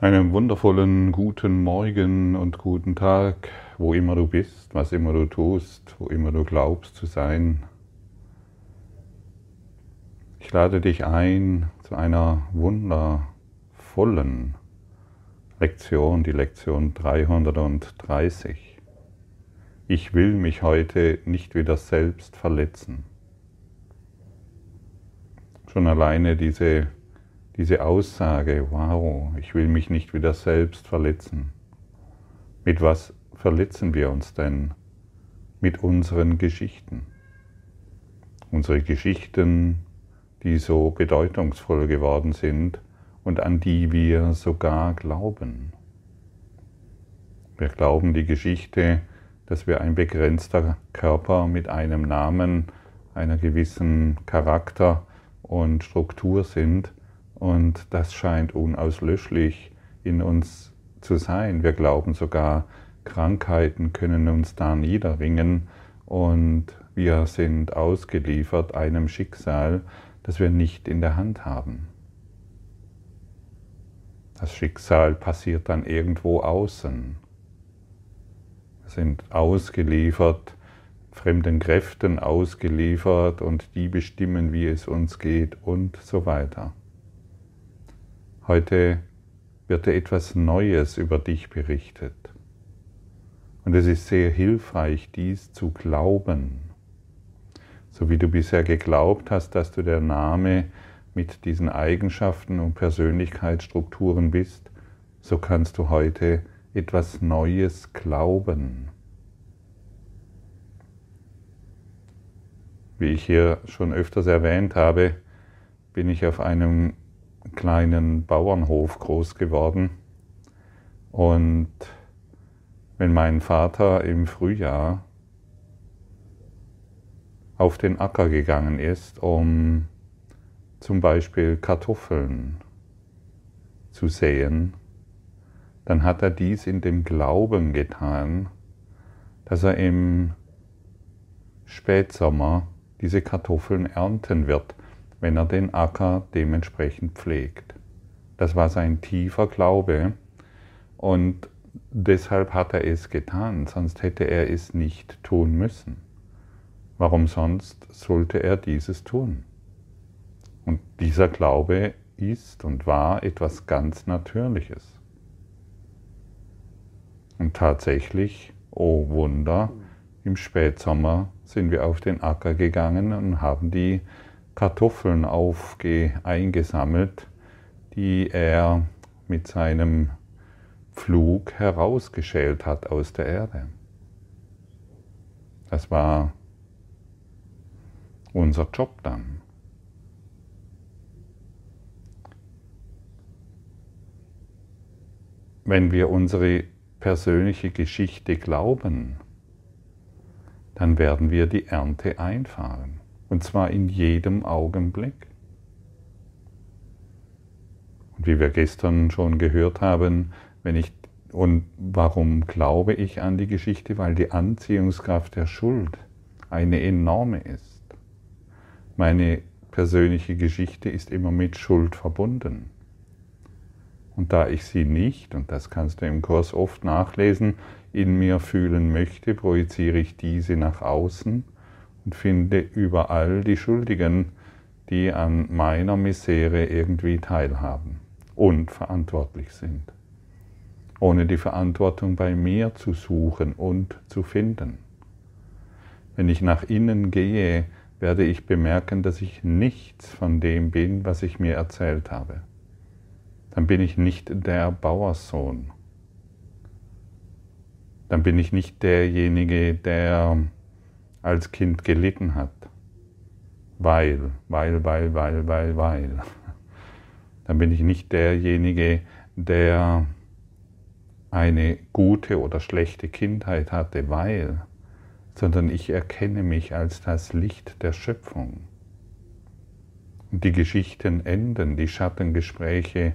Einen wundervollen guten Morgen und guten Tag, wo immer du bist, was immer du tust, wo immer du glaubst zu sein. Ich lade dich ein zu einer wundervollen Lektion, die Lektion 330. Ich will mich heute nicht wieder selbst verletzen. Schon alleine diese diese Aussage, wow, ich will mich nicht wieder selbst verletzen. Mit was verletzen wir uns denn? Mit unseren Geschichten. Unsere Geschichten, die so bedeutungsvoll geworden sind und an die wir sogar glauben. Wir glauben die Geschichte, dass wir ein begrenzter Körper mit einem Namen, einer gewissen Charakter und Struktur sind und das scheint unauslöschlich in uns zu sein. Wir glauben sogar, Krankheiten können uns da niederringen und wir sind ausgeliefert einem Schicksal, das wir nicht in der Hand haben. Das Schicksal passiert dann irgendwo außen. Wir sind ausgeliefert, fremden Kräften ausgeliefert und die bestimmen, wie es uns geht und so weiter. Heute wird dir etwas Neues über dich berichtet. Und es ist sehr hilfreich, dies zu glauben. So wie du bisher geglaubt hast, dass du der Name mit diesen Eigenschaften und Persönlichkeitsstrukturen bist, so kannst du heute etwas Neues glauben. Wie ich hier schon öfters erwähnt habe, bin ich auf einem kleinen Bauernhof groß geworden. Und wenn mein Vater im Frühjahr auf den Acker gegangen ist, um zum Beispiel Kartoffeln zu säen, dann hat er dies in dem Glauben getan, dass er im Spätsommer diese Kartoffeln ernten wird wenn er den Acker dementsprechend pflegt. Das war sein tiefer Glaube und deshalb hat er es getan, sonst hätte er es nicht tun müssen. Warum sonst sollte er dieses tun? Und dieser Glaube ist und war etwas ganz Natürliches. Und tatsächlich, oh Wunder, im Spätsommer sind wir auf den Acker gegangen und haben die Kartoffeln aufge, eingesammelt, die er mit seinem Pflug herausgeschält hat aus der Erde. Das war unser Job dann. Wenn wir unsere persönliche Geschichte glauben, dann werden wir die Ernte einfahren. Und zwar in jedem Augenblick. Und wie wir gestern schon gehört haben, wenn ich und warum glaube ich an die Geschichte? Weil die Anziehungskraft der Schuld eine enorme ist. Meine persönliche Geschichte ist immer mit Schuld verbunden. Und da ich sie nicht, und das kannst du im Kurs oft nachlesen, in mir fühlen möchte, projiziere ich diese nach außen finde überall die Schuldigen, die an meiner Misere irgendwie teilhaben und verantwortlich sind, ohne die Verantwortung bei mir zu suchen und zu finden. Wenn ich nach innen gehe, werde ich bemerken, dass ich nichts von dem bin, was ich mir erzählt habe. Dann bin ich nicht der Bauerssohn. Dann bin ich nicht derjenige, der als Kind gelitten hat. Weil, weil, weil, weil, weil, weil. Dann bin ich nicht derjenige, der eine gute oder schlechte Kindheit hatte, weil, sondern ich erkenne mich als das Licht der Schöpfung. Die Geschichten enden, die Schattengespräche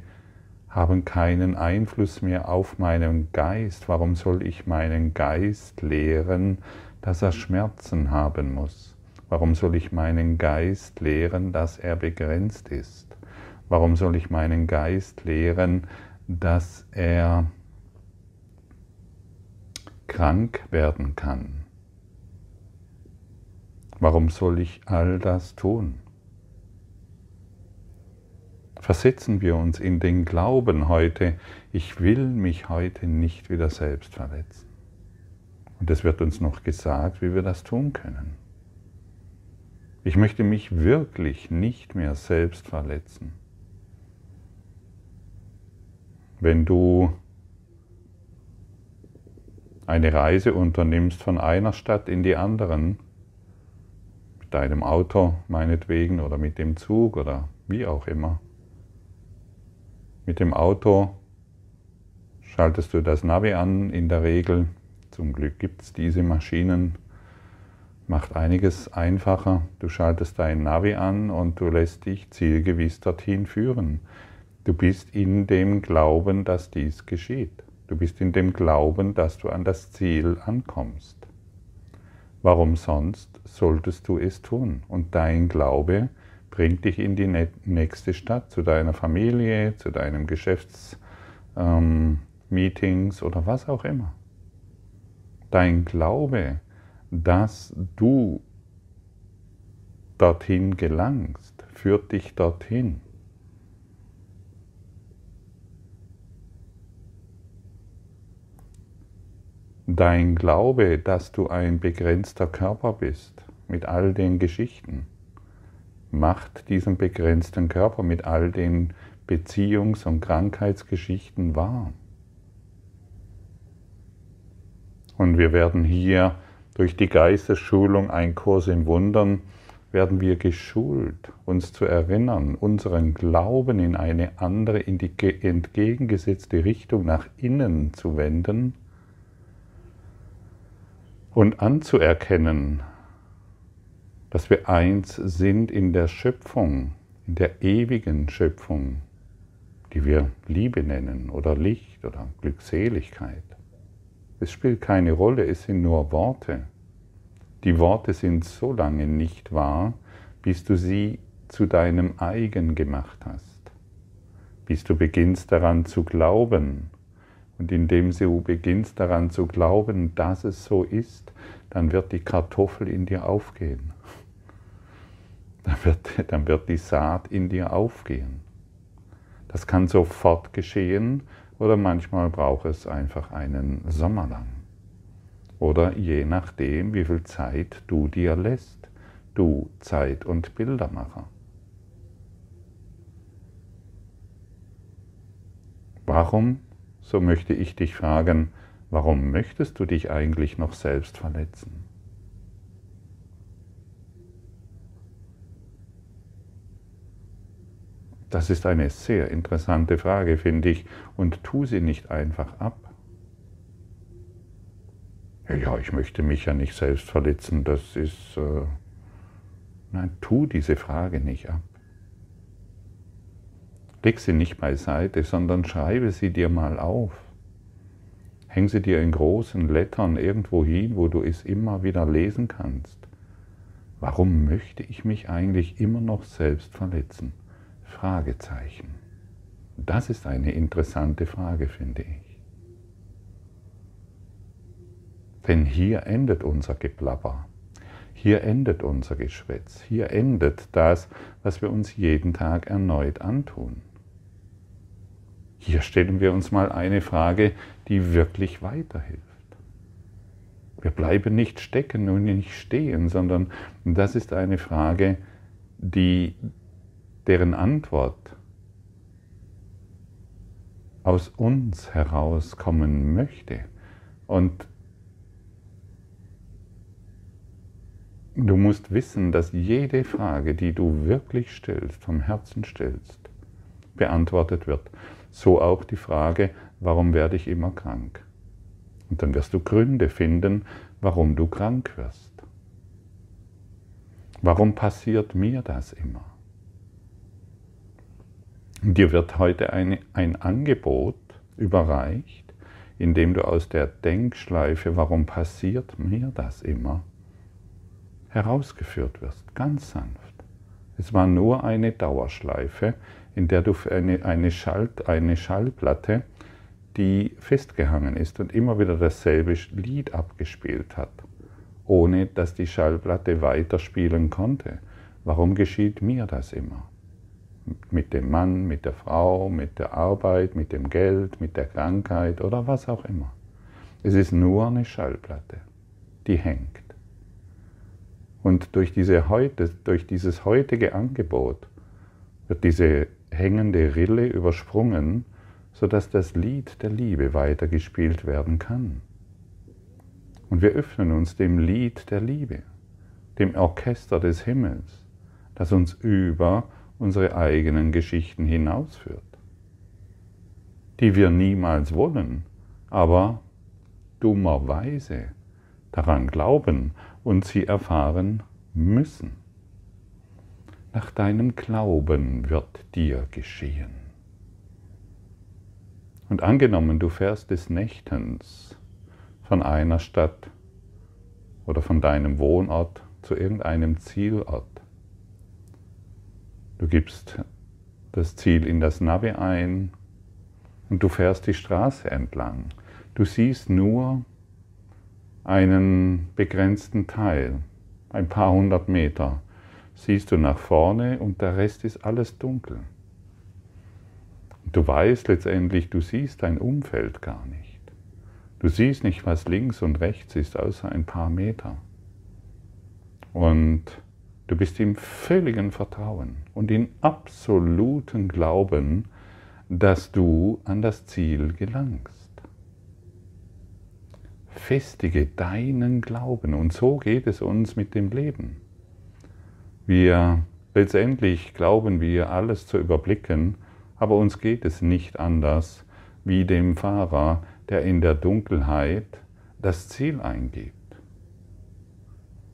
haben keinen Einfluss mehr auf meinen Geist. Warum soll ich meinen Geist lehren, dass er Schmerzen haben muss? Warum soll ich meinen Geist lehren, dass er begrenzt ist? Warum soll ich meinen Geist lehren, dass er krank werden kann. Warum soll ich all das tun? Versetzen wir uns in den Glauben heute, ich will mich heute nicht wieder selbst verletzen. Und es wird uns noch gesagt, wie wir das tun können. Ich möchte mich wirklich nicht mehr selbst verletzen. Wenn du eine Reise unternimmst von einer Stadt in die anderen, mit deinem Auto meinetwegen oder mit dem Zug oder wie auch immer, mit dem Auto schaltest du das Navi an in der Regel. Zum Glück gibt es diese Maschinen macht einiges einfacher. Du schaltest dein Navi an und du lässt dich zielgewiss dorthin führen. Du bist in dem Glauben, dass dies geschieht. Du bist in dem Glauben, dass du an das Ziel ankommst. Warum sonst solltest du es tun? Und dein Glaube bringt dich in die nächste Stadt, zu deiner Familie, zu deinem Geschäftsmeetings ähm, oder was auch immer. Dein Glaube dass du dorthin gelangst, führt dich dorthin. Dein Glaube, dass du ein begrenzter Körper bist, mit all den Geschichten, macht diesen begrenzten Körper mit all den Beziehungs- und Krankheitsgeschichten wahr. Und wir werden hier durch die Geistesschulung Ein Kurs in Wundern werden wir geschult, uns zu erinnern, unseren Glauben in eine andere, in die entgegengesetzte Richtung nach innen zu wenden und anzuerkennen, dass wir eins sind in der Schöpfung, in der ewigen Schöpfung, die wir Liebe nennen oder Licht oder Glückseligkeit. Es spielt keine Rolle, es sind nur Worte. Die Worte sind so lange nicht wahr, bis du sie zu deinem eigen gemacht hast, bis du beginnst daran zu glauben. Und indem du beginnst daran zu glauben, dass es so ist, dann wird die Kartoffel in dir aufgehen. Dann wird, dann wird die Saat in dir aufgehen. Das kann sofort geschehen oder manchmal braucht es einfach einen Sommer lang. Oder je nachdem, wie viel Zeit du dir lässt, du Zeit- und Bildermacher. Warum, so möchte ich dich fragen, warum möchtest du dich eigentlich noch selbst verletzen? Das ist eine sehr interessante Frage, finde ich, und tu sie nicht einfach ab. Ja, ich möchte mich ja nicht selbst verletzen, das ist... Äh Nein, tu diese Frage nicht ab. Leg sie nicht beiseite, sondern schreibe sie dir mal auf. Häng sie dir in großen Lettern irgendwo hin, wo du es immer wieder lesen kannst. Warum möchte ich mich eigentlich immer noch selbst verletzen? Fragezeichen. Das ist eine interessante Frage, finde ich. Denn hier endet unser Geplapper. Hier endet unser Geschwätz. Hier endet das, was wir uns jeden Tag erneut antun. Hier stellen wir uns mal eine Frage, die wirklich weiterhilft. Wir bleiben nicht stecken und nicht stehen, sondern das ist eine Frage, die deren Antwort aus uns herauskommen möchte. Und du musst wissen, dass jede Frage, die du wirklich stellst, vom Herzen stellst, beantwortet wird. So auch die Frage, warum werde ich immer krank? Und dann wirst du Gründe finden, warum du krank wirst. Warum passiert mir das immer? Dir wird heute eine, ein Angebot überreicht, in dem du aus der Denkschleife, warum passiert mir das immer, herausgeführt wirst, ganz sanft. Es war nur eine Dauerschleife, in der du eine, eine, Schall, eine Schallplatte, die festgehangen ist und immer wieder dasselbe Lied abgespielt hat, ohne dass die Schallplatte weiterspielen konnte. Warum geschieht mir das immer? Mit dem Mann, mit der Frau, mit der Arbeit, mit dem Geld, mit der Krankheit oder was auch immer. Es ist nur eine Schallplatte, die hängt. Und durch, diese heute, durch dieses heutige Angebot wird diese hängende Rille übersprungen, sodass das Lied der Liebe weitergespielt werden kann. Und wir öffnen uns dem Lied der Liebe, dem Orchester des Himmels, das uns über unsere eigenen Geschichten hinausführt, die wir niemals wollen, aber dummerweise daran glauben und sie erfahren müssen. Nach deinem Glauben wird dir geschehen. Und angenommen, du fährst des Nächtens von einer Stadt oder von deinem Wohnort zu irgendeinem Zielort. Du gibst das Ziel in das Navi ein und du fährst die Straße entlang. Du siehst nur einen begrenzten Teil, ein paar hundert Meter, siehst du nach vorne und der Rest ist alles dunkel. Du weißt letztendlich, du siehst dein Umfeld gar nicht. Du siehst nicht, was links und rechts ist, außer ein paar Meter. Und du bist im völligen Vertrauen und in absoluten Glauben, dass du an das Ziel gelangst festige deinen Glauben. Und so geht es uns mit dem Leben. Wir letztendlich glauben wir alles zu überblicken, aber uns geht es nicht anders wie dem Fahrer, der in der Dunkelheit das Ziel eingibt.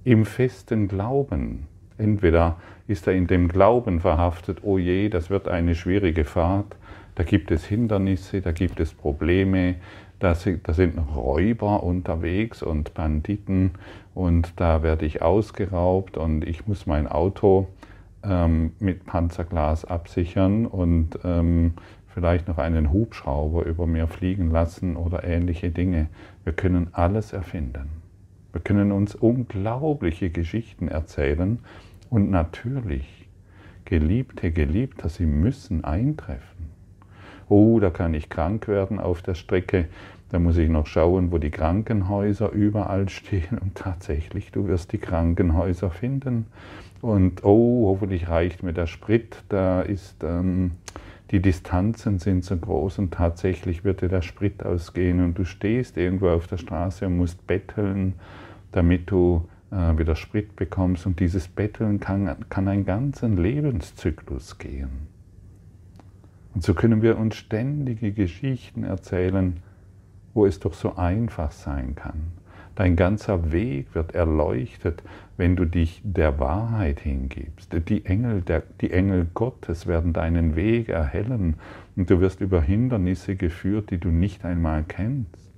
Im festen Glauben. Entweder ist er in dem Glauben verhaftet, oh je, das wird eine schwierige Fahrt, da gibt es Hindernisse, da gibt es Probleme, da sind, Räuber unterwegs und Banditen und da werde ich ausgeraubt und ich muss mein Auto ähm, mit Panzerglas absichern und ähm, vielleicht noch einen Hubschrauber über mir fliegen lassen oder ähnliche Dinge. Wir können alles erfinden. Wir können uns unglaubliche Geschichten erzählen und natürlich, Geliebte, Geliebter, sie müssen eintreffen. Oh, da kann ich krank werden auf der Strecke, da muss ich noch schauen, wo die Krankenhäuser überall stehen. Und tatsächlich, du wirst die Krankenhäuser finden. Und oh, hoffentlich reicht mir der Sprit, da ist... Ähm, die Distanzen sind so groß und tatsächlich wird dir der Sprit ausgehen. Und du stehst irgendwo auf der Straße und musst betteln, damit du wieder Sprit bekommst. Und dieses Betteln kann, kann einen ganzen Lebenszyklus gehen. Und so können wir uns ständige Geschichten erzählen, wo es doch so einfach sein kann. Dein ganzer Weg wird erleuchtet, wenn du dich der Wahrheit hingibst. Die Engel, der, die Engel Gottes werden deinen Weg erhellen und du wirst über Hindernisse geführt, die du nicht einmal kennst.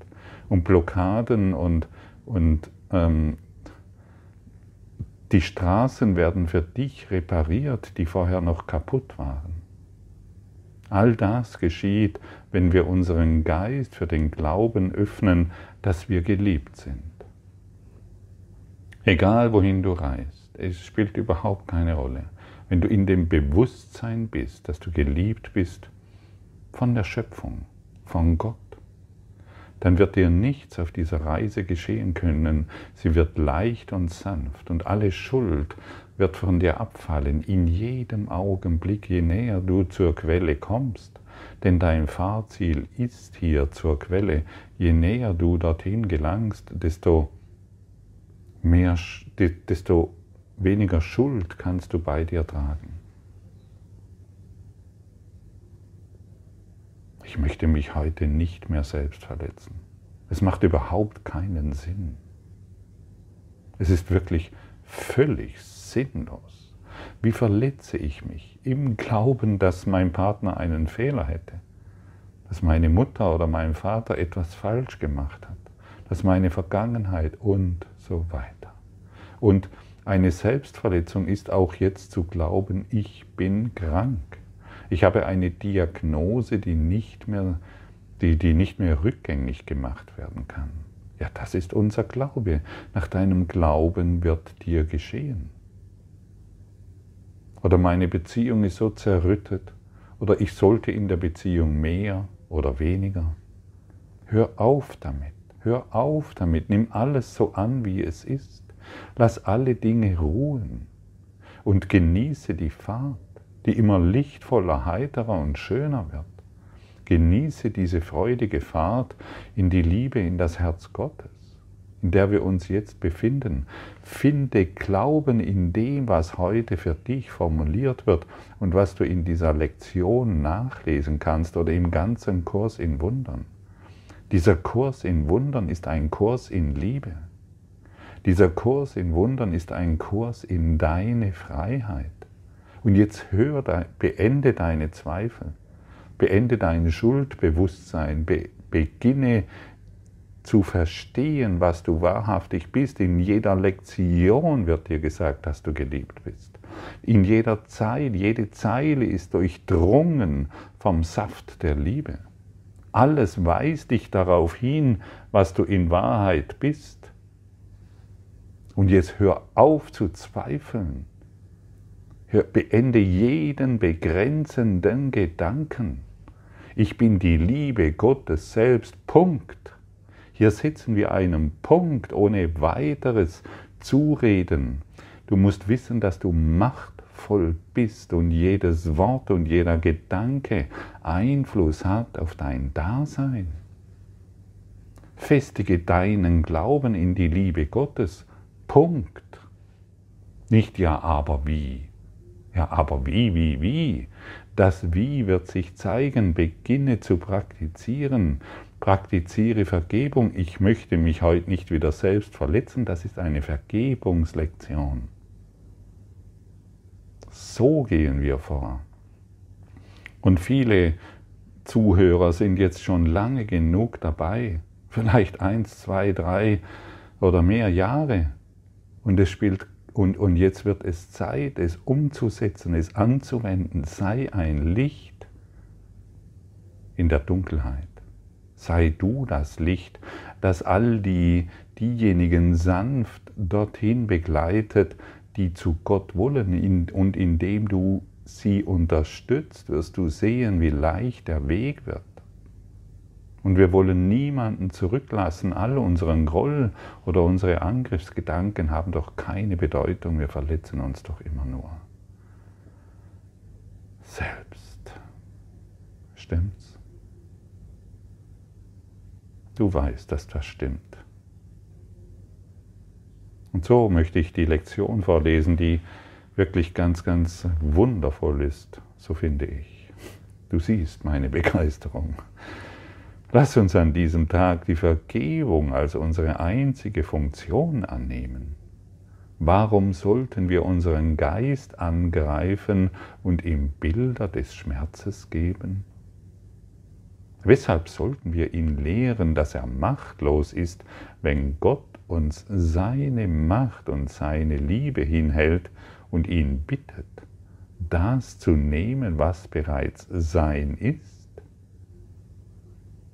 Und Blockaden und, und ähm, die Straßen werden für dich repariert, die vorher noch kaputt waren. All das geschieht, wenn wir unseren Geist für den Glauben öffnen, dass wir geliebt sind. Egal wohin du reist, es spielt überhaupt keine Rolle. Wenn du in dem Bewusstsein bist, dass du geliebt bist von der Schöpfung, von Gott, dann wird dir nichts auf dieser Reise geschehen können. Sie wird leicht und sanft und alle Schuld wird von dir abfallen in jedem Augenblick, je näher du zur Quelle kommst. Denn dein Fahrziel ist hier zur Quelle. Je näher du dorthin gelangst, desto, mehr, desto weniger Schuld kannst du bei dir tragen. Ich möchte mich heute nicht mehr selbst verletzen. Es macht überhaupt keinen Sinn. Es ist wirklich völlig sinnlos. Wie verletze ich mich im Glauben, dass mein Partner einen Fehler hätte, dass meine Mutter oder mein Vater etwas falsch gemacht hat, dass meine Vergangenheit und so weiter. Und eine Selbstverletzung ist auch jetzt zu glauben, ich bin krank. Ich habe eine Diagnose, die nicht mehr, die, die nicht mehr rückgängig gemacht werden kann. Ja, das ist unser Glaube. Nach deinem Glauben wird dir geschehen. Oder meine Beziehung ist so zerrüttet. Oder ich sollte in der Beziehung mehr oder weniger. Hör auf damit. Hör auf damit. Nimm alles so an, wie es ist. Lass alle Dinge ruhen und genieße die Fahrt, die immer lichtvoller, heiterer und schöner wird. Genieße diese freudige Fahrt in die Liebe, in das Herz Gottes, in der wir uns jetzt befinden. Finde Glauben in dem, was heute für dich formuliert wird und was du in dieser Lektion nachlesen kannst oder im ganzen Kurs in Wundern. Dieser Kurs in Wundern ist ein Kurs in Liebe. Dieser Kurs in Wundern ist ein Kurs in deine Freiheit. Und jetzt hör, beende deine Zweifel, beende dein Schuldbewusstsein, be, beginne zu verstehen, was du wahrhaftig bist. In jeder Lektion wird dir gesagt, dass du geliebt bist. In jeder Zeit, jede Zeile ist durchdrungen vom Saft der Liebe. Alles weist dich darauf hin, was du in Wahrheit bist. Und jetzt hör auf zu zweifeln. Beende jeden begrenzenden Gedanken. Ich bin die Liebe Gottes selbst. Punkt. Hier setzen wir einen Punkt ohne weiteres Zureden. Du musst wissen, dass du machtvoll bist und jedes Wort und jeder Gedanke Einfluss hat auf dein Dasein. Festige deinen Glauben in die Liebe Gottes Punkt. Nicht ja, aber wie. Ja, aber wie, wie, wie. Das Wie wird sich zeigen. Beginne zu praktizieren. Praktiziere Vergebung. Ich möchte mich heute nicht wieder selbst verletzen. Das ist eine Vergebungslektion. So gehen wir vor. Und viele Zuhörer sind jetzt schon lange genug dabei. Vielleicht eins, zwei, drei oder mehr Jahre. Und es spielt und, und jetzt wird es Zeit, es umzusetzen, es anzuwenden. Sei ein Licht in der Dunkelheit. Sei du das Licht, das all die, diejenigen sanft dorthin begleitet, die zu Gott wollen. Und indem du sie unterstützt, wirst du sehen, wie leicht der Weg wird. Und wir wollen niemanden zurücklassen. All unseren Groll oder unsere Angriffsgedanken haben doch keine Bedeutung. Wir verletzen uns doch immer nur. Selbst. Stimmt's? Du weißt, dass das stimmt. Und so möchte ich die Lektion vorlesen, die wirklich ganz, ganz wundervoll ist, so finde ich. Du siehst meine Begeisterung. Lass uns an diesem Tag die Vergebung als unsere einzige Funktion annehmen. Warum sollten wir unseren Geist angreifen und ihm Bilder des Schmerzes geben? Weshalb sollten wir ihn lehren, dass er machtlos ist, wenn Gott uns seine Macht und seine Liebe hinhält und ihn bittet, das zu nehmen, was bereits sein ist?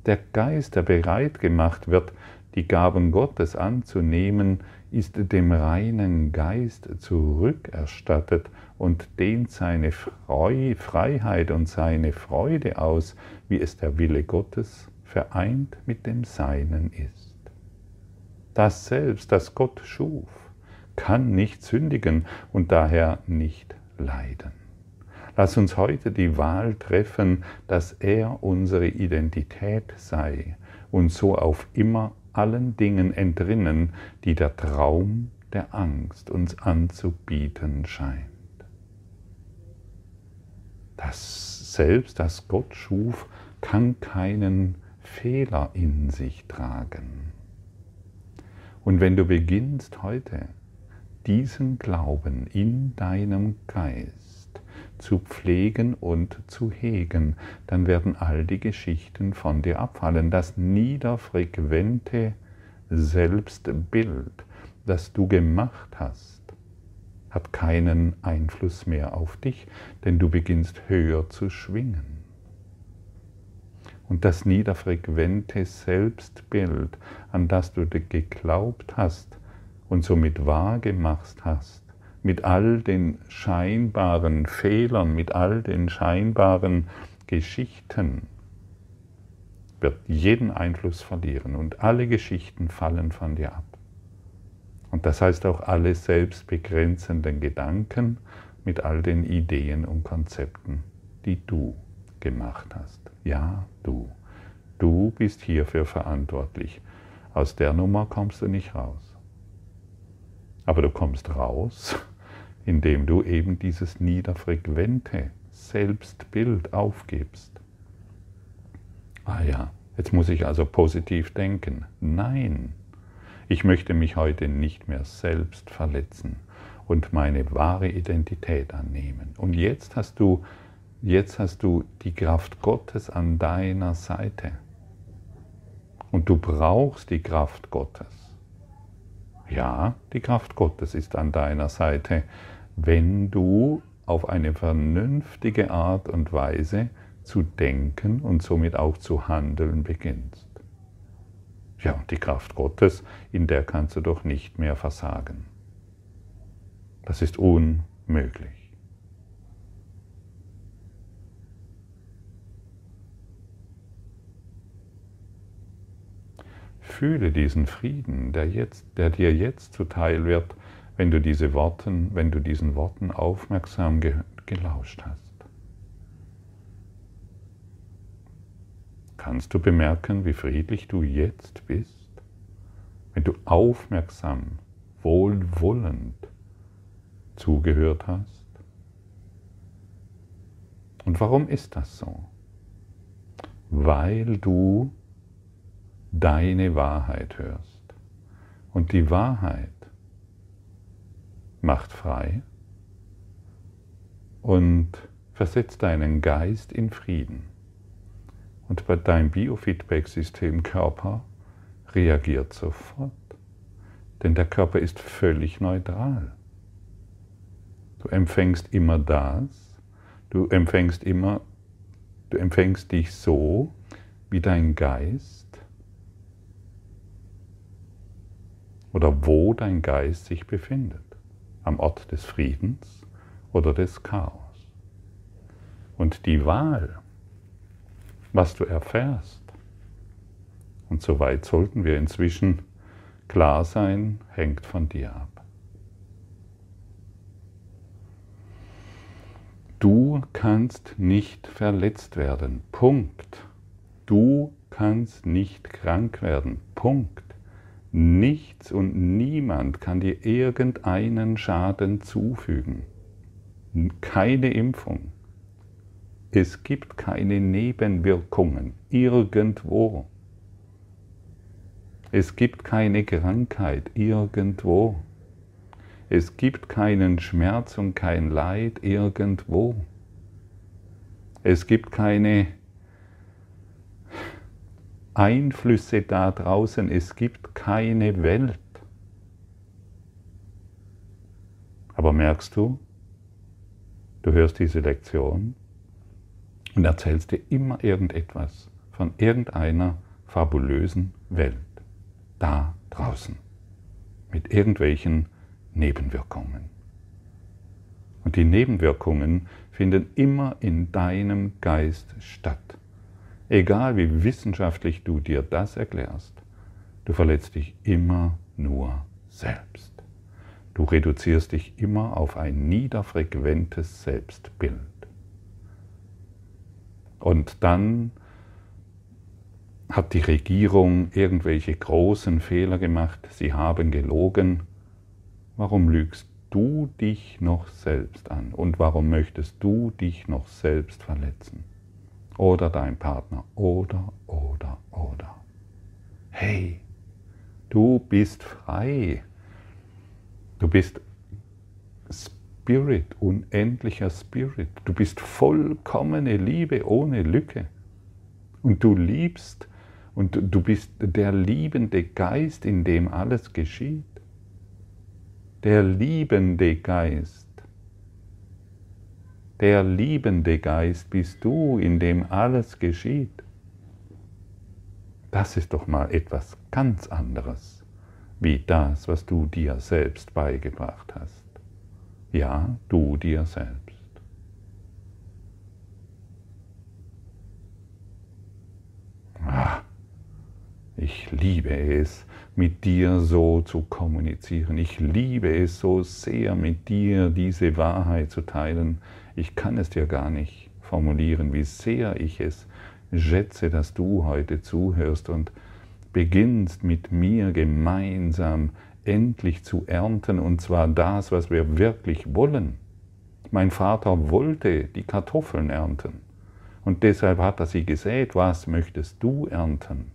Der Geist, der bereit gemacht wird, die Gaben Gottes anzunehmen, ist dem reinen Geist zurückerstattet und dehnt seine Freiheit und seine Freude aus, wie es der Wille Gottes vereint mit dem Seinen ist. Das Selbst, das Gott schuf, kann nicht sündigen und daher nicht leiden. Lass uns heute die Wahl treffen, dass er unsere Identität sei und so auf immer allen Dingen entrinnen, die der Traum der Angst uns anzubieten scheint. Das Selbst, das Gott schuf, kann keinen Fehler in sich tragen. Und wenn du beginnst heute diesen Glauben in deinem Geist, zu pflegen und zu hegen, dann werden all die Geschichten von dir abfallen. Das niederfrequente Selbstbild, das du gemacht hast, hat keinen Einfluss mehr auf dich, denn du beginnst höher zu schwingen. Und das niederfrequente Selbstbild, an das du geglaubt hast und somit wahrgemacht hast, mit all den scheinbaren Fehlern, mit all den scheinbaren Geschichten, wird jeden Einfluss verlieren und alle Geschichten fallen von dir ab. Und das heißt auch alle selbstbegrenzenden Gedanken mit all den Ideen und Konzepten, die du gemacht hast. Ja, du. Du bist hierfür verantwortlich. Aus der Nummer kommst du nicht raus. Aber du kommst raus, indem du eben dieses niederfrequente Selbstbild aufgibst. Ah ja, jetzt muss ich also positiv denken. Nein, ich möchte mich heute nicht mehr selbst verletzen und meine wahre Identität annehmen. Und jetzt hast du, jetzt hast du die Kraft Gottes an deiner Seite. Und du brauchst die Kraft Gottes. Ja, die Kraft Gottes ist an deiner Seite, wenn du auf eine vernünftige Art und Weise zu denken und somit auch zu handeln beginnst. Ja, und die Kraft Gottes, in der kannst du doch nicht mehr versagen. Das ist unmöglich. Fühle diesen Frieden, der, jetzt, der dir jetzt zuteil wird, wenn du, diese Worten, wenn du diesen Worten aufmerksam gelauscht hast. Kannst du bemerken, wie friedlich du jetzt bist, wenn du aufmerksam, wohlwollend zugehört hast? Und warum ist das so? Weil du deine Wahrheit hörst. Und die Wahrheit macht frei und versetzt deinen Geist in Frieden. Und bei deinem Biofeedback-System Körper reagiert sofort. Denn der Körper ist völlig neutral. Du empfängst immer das, du empfängst immer, du empfängst dich so, wie dein Geist oder wo dein Geist sich befindet. Am Ort des Friedens oder des Chaos. Und die Wahl, was du erfährst. Und soweit sollten wir inzwischen klar sein, hängt von dir ab. Du kannst nicht verletzt werden. Punkt. Du kannst nicht krank werden. Punkt. Nichts und niemand kann dir irgendeinen Schaden zufügen. Keine Impfung, es gibt keine Nebenwirkungen irgendwo. Es gibt keine Krankheit irgendwo. Es gibt keinen Schmerz und kein Leid irgendwo. Es gibt keine Einflüsse da draußen. Es gibt keine Welt. Aber merkst du, du hörst diese Lektion und erzählst dir immer irgendetwas von irgendeiner fabulösen Welt da draußen mit irgendwelchen Nebenwirkungen. Und die Nebenwirkungen finden immer in deinem Geist statt. Egal wie wissenschaftlich du dir das erklärst, du verletzt dich immer nur selbst. Du reduzierst dich immer auf ein niederfrequentes Selbstbild. Und dann hat die Regierung irgendwelche großen Fehler gemacht, sie haben gelogen. Warum lügst du dich noch selbst an? Und warum möchtest du dich noch selbst verletzen? Oder dein Partner? Oder, oder, oder. Hey, du bist frei. Du bist Spirit, unendlicher Spirit. Du bist vollkommene Liebe ohne Lücke. Und du liebst und du bist der liebende Geist, in dem alles geschieht. der liebende Geist. Der liebende Geist bist du, in dem alles geschieht. Das ist doch mal etwas ganz anderes, wie das, was du dir selbst beigebracht hast. Ja, du dir selbst. Ah, ich liebe es, mit dir so zu kommunizieren. Ich liebe es so sehr, mit dir diese Wahrheit zu teilen. Ich kann es dir gar nicht formulieren, wie sehr ich es schätze, dass du heute zuhörst und beginnst mit mir gemeinsam endlich zu ernten, und zwar das, was wir wirklich wollen. Mein Vater wollte die Kartoffeln ernten, und deshalb hat er sie gesät. Was möchtest du ernten?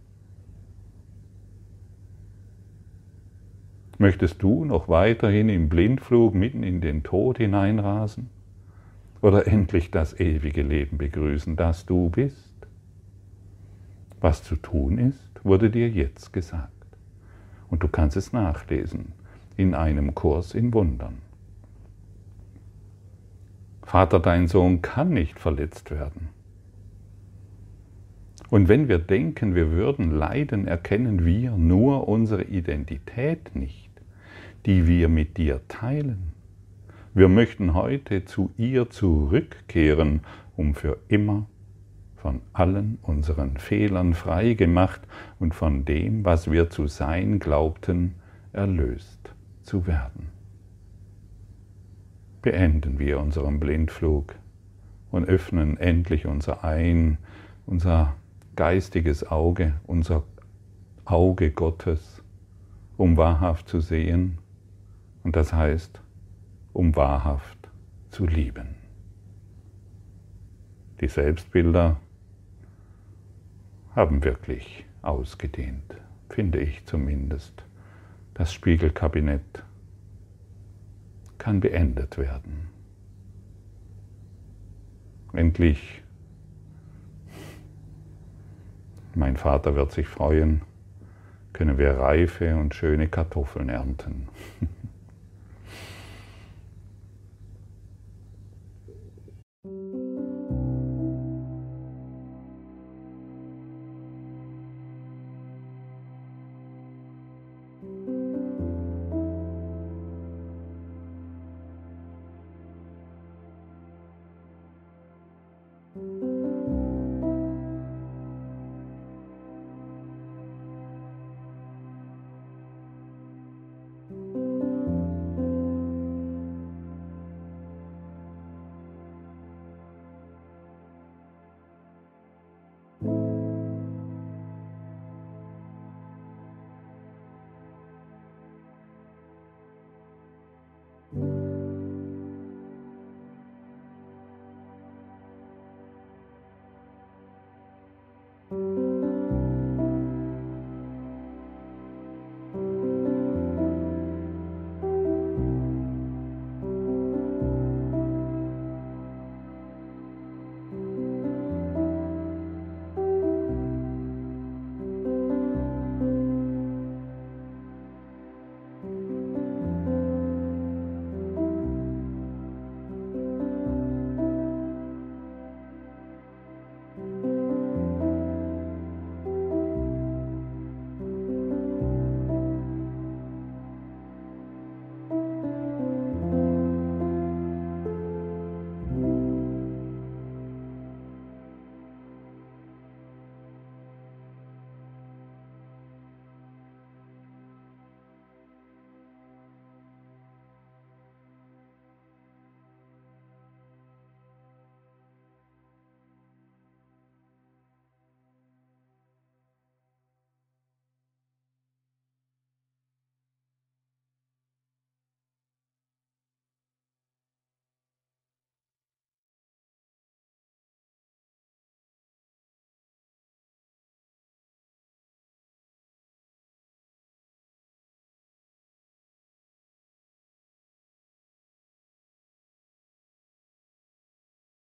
Möchtest du noch weiterhin im Blindflug mitten in den Tod hineinrasen? Oder endlich das ewige Leben begrüßen, das du bist? Was zu tun ist, wurde dir jetzt gesagt. Und du kannst es nachlesen in einem Kurs in Wundern. Vater, dein Sohn kann nicht verletzt werden. Und wenn wir denken, wir würden leiden, erkennen wir nur unsere Identität nicht die wir mit dir teilen. Wir möchten heute zu ihr zurückkehren, um für immer von allen unseren Fehlern frei gemacht und von dem, was wir zu sein glaubten, erlöst zu werden. Beenden wir unseren Blindflug und öffnen endlich unser Ein, unser geistiges Auge, unser Auge Gottes, um wahrhaft zu sehen, und das heißt, um wahrhaft zu lieben. Die Selbstbilder haben wirklich ausgedehnt, finde ich zumindest. Das Spiegelkabinett kann beendet werden. Endlich, mein Vater wird sich freuen, können wir reife und schöne Kartoffeln ernten.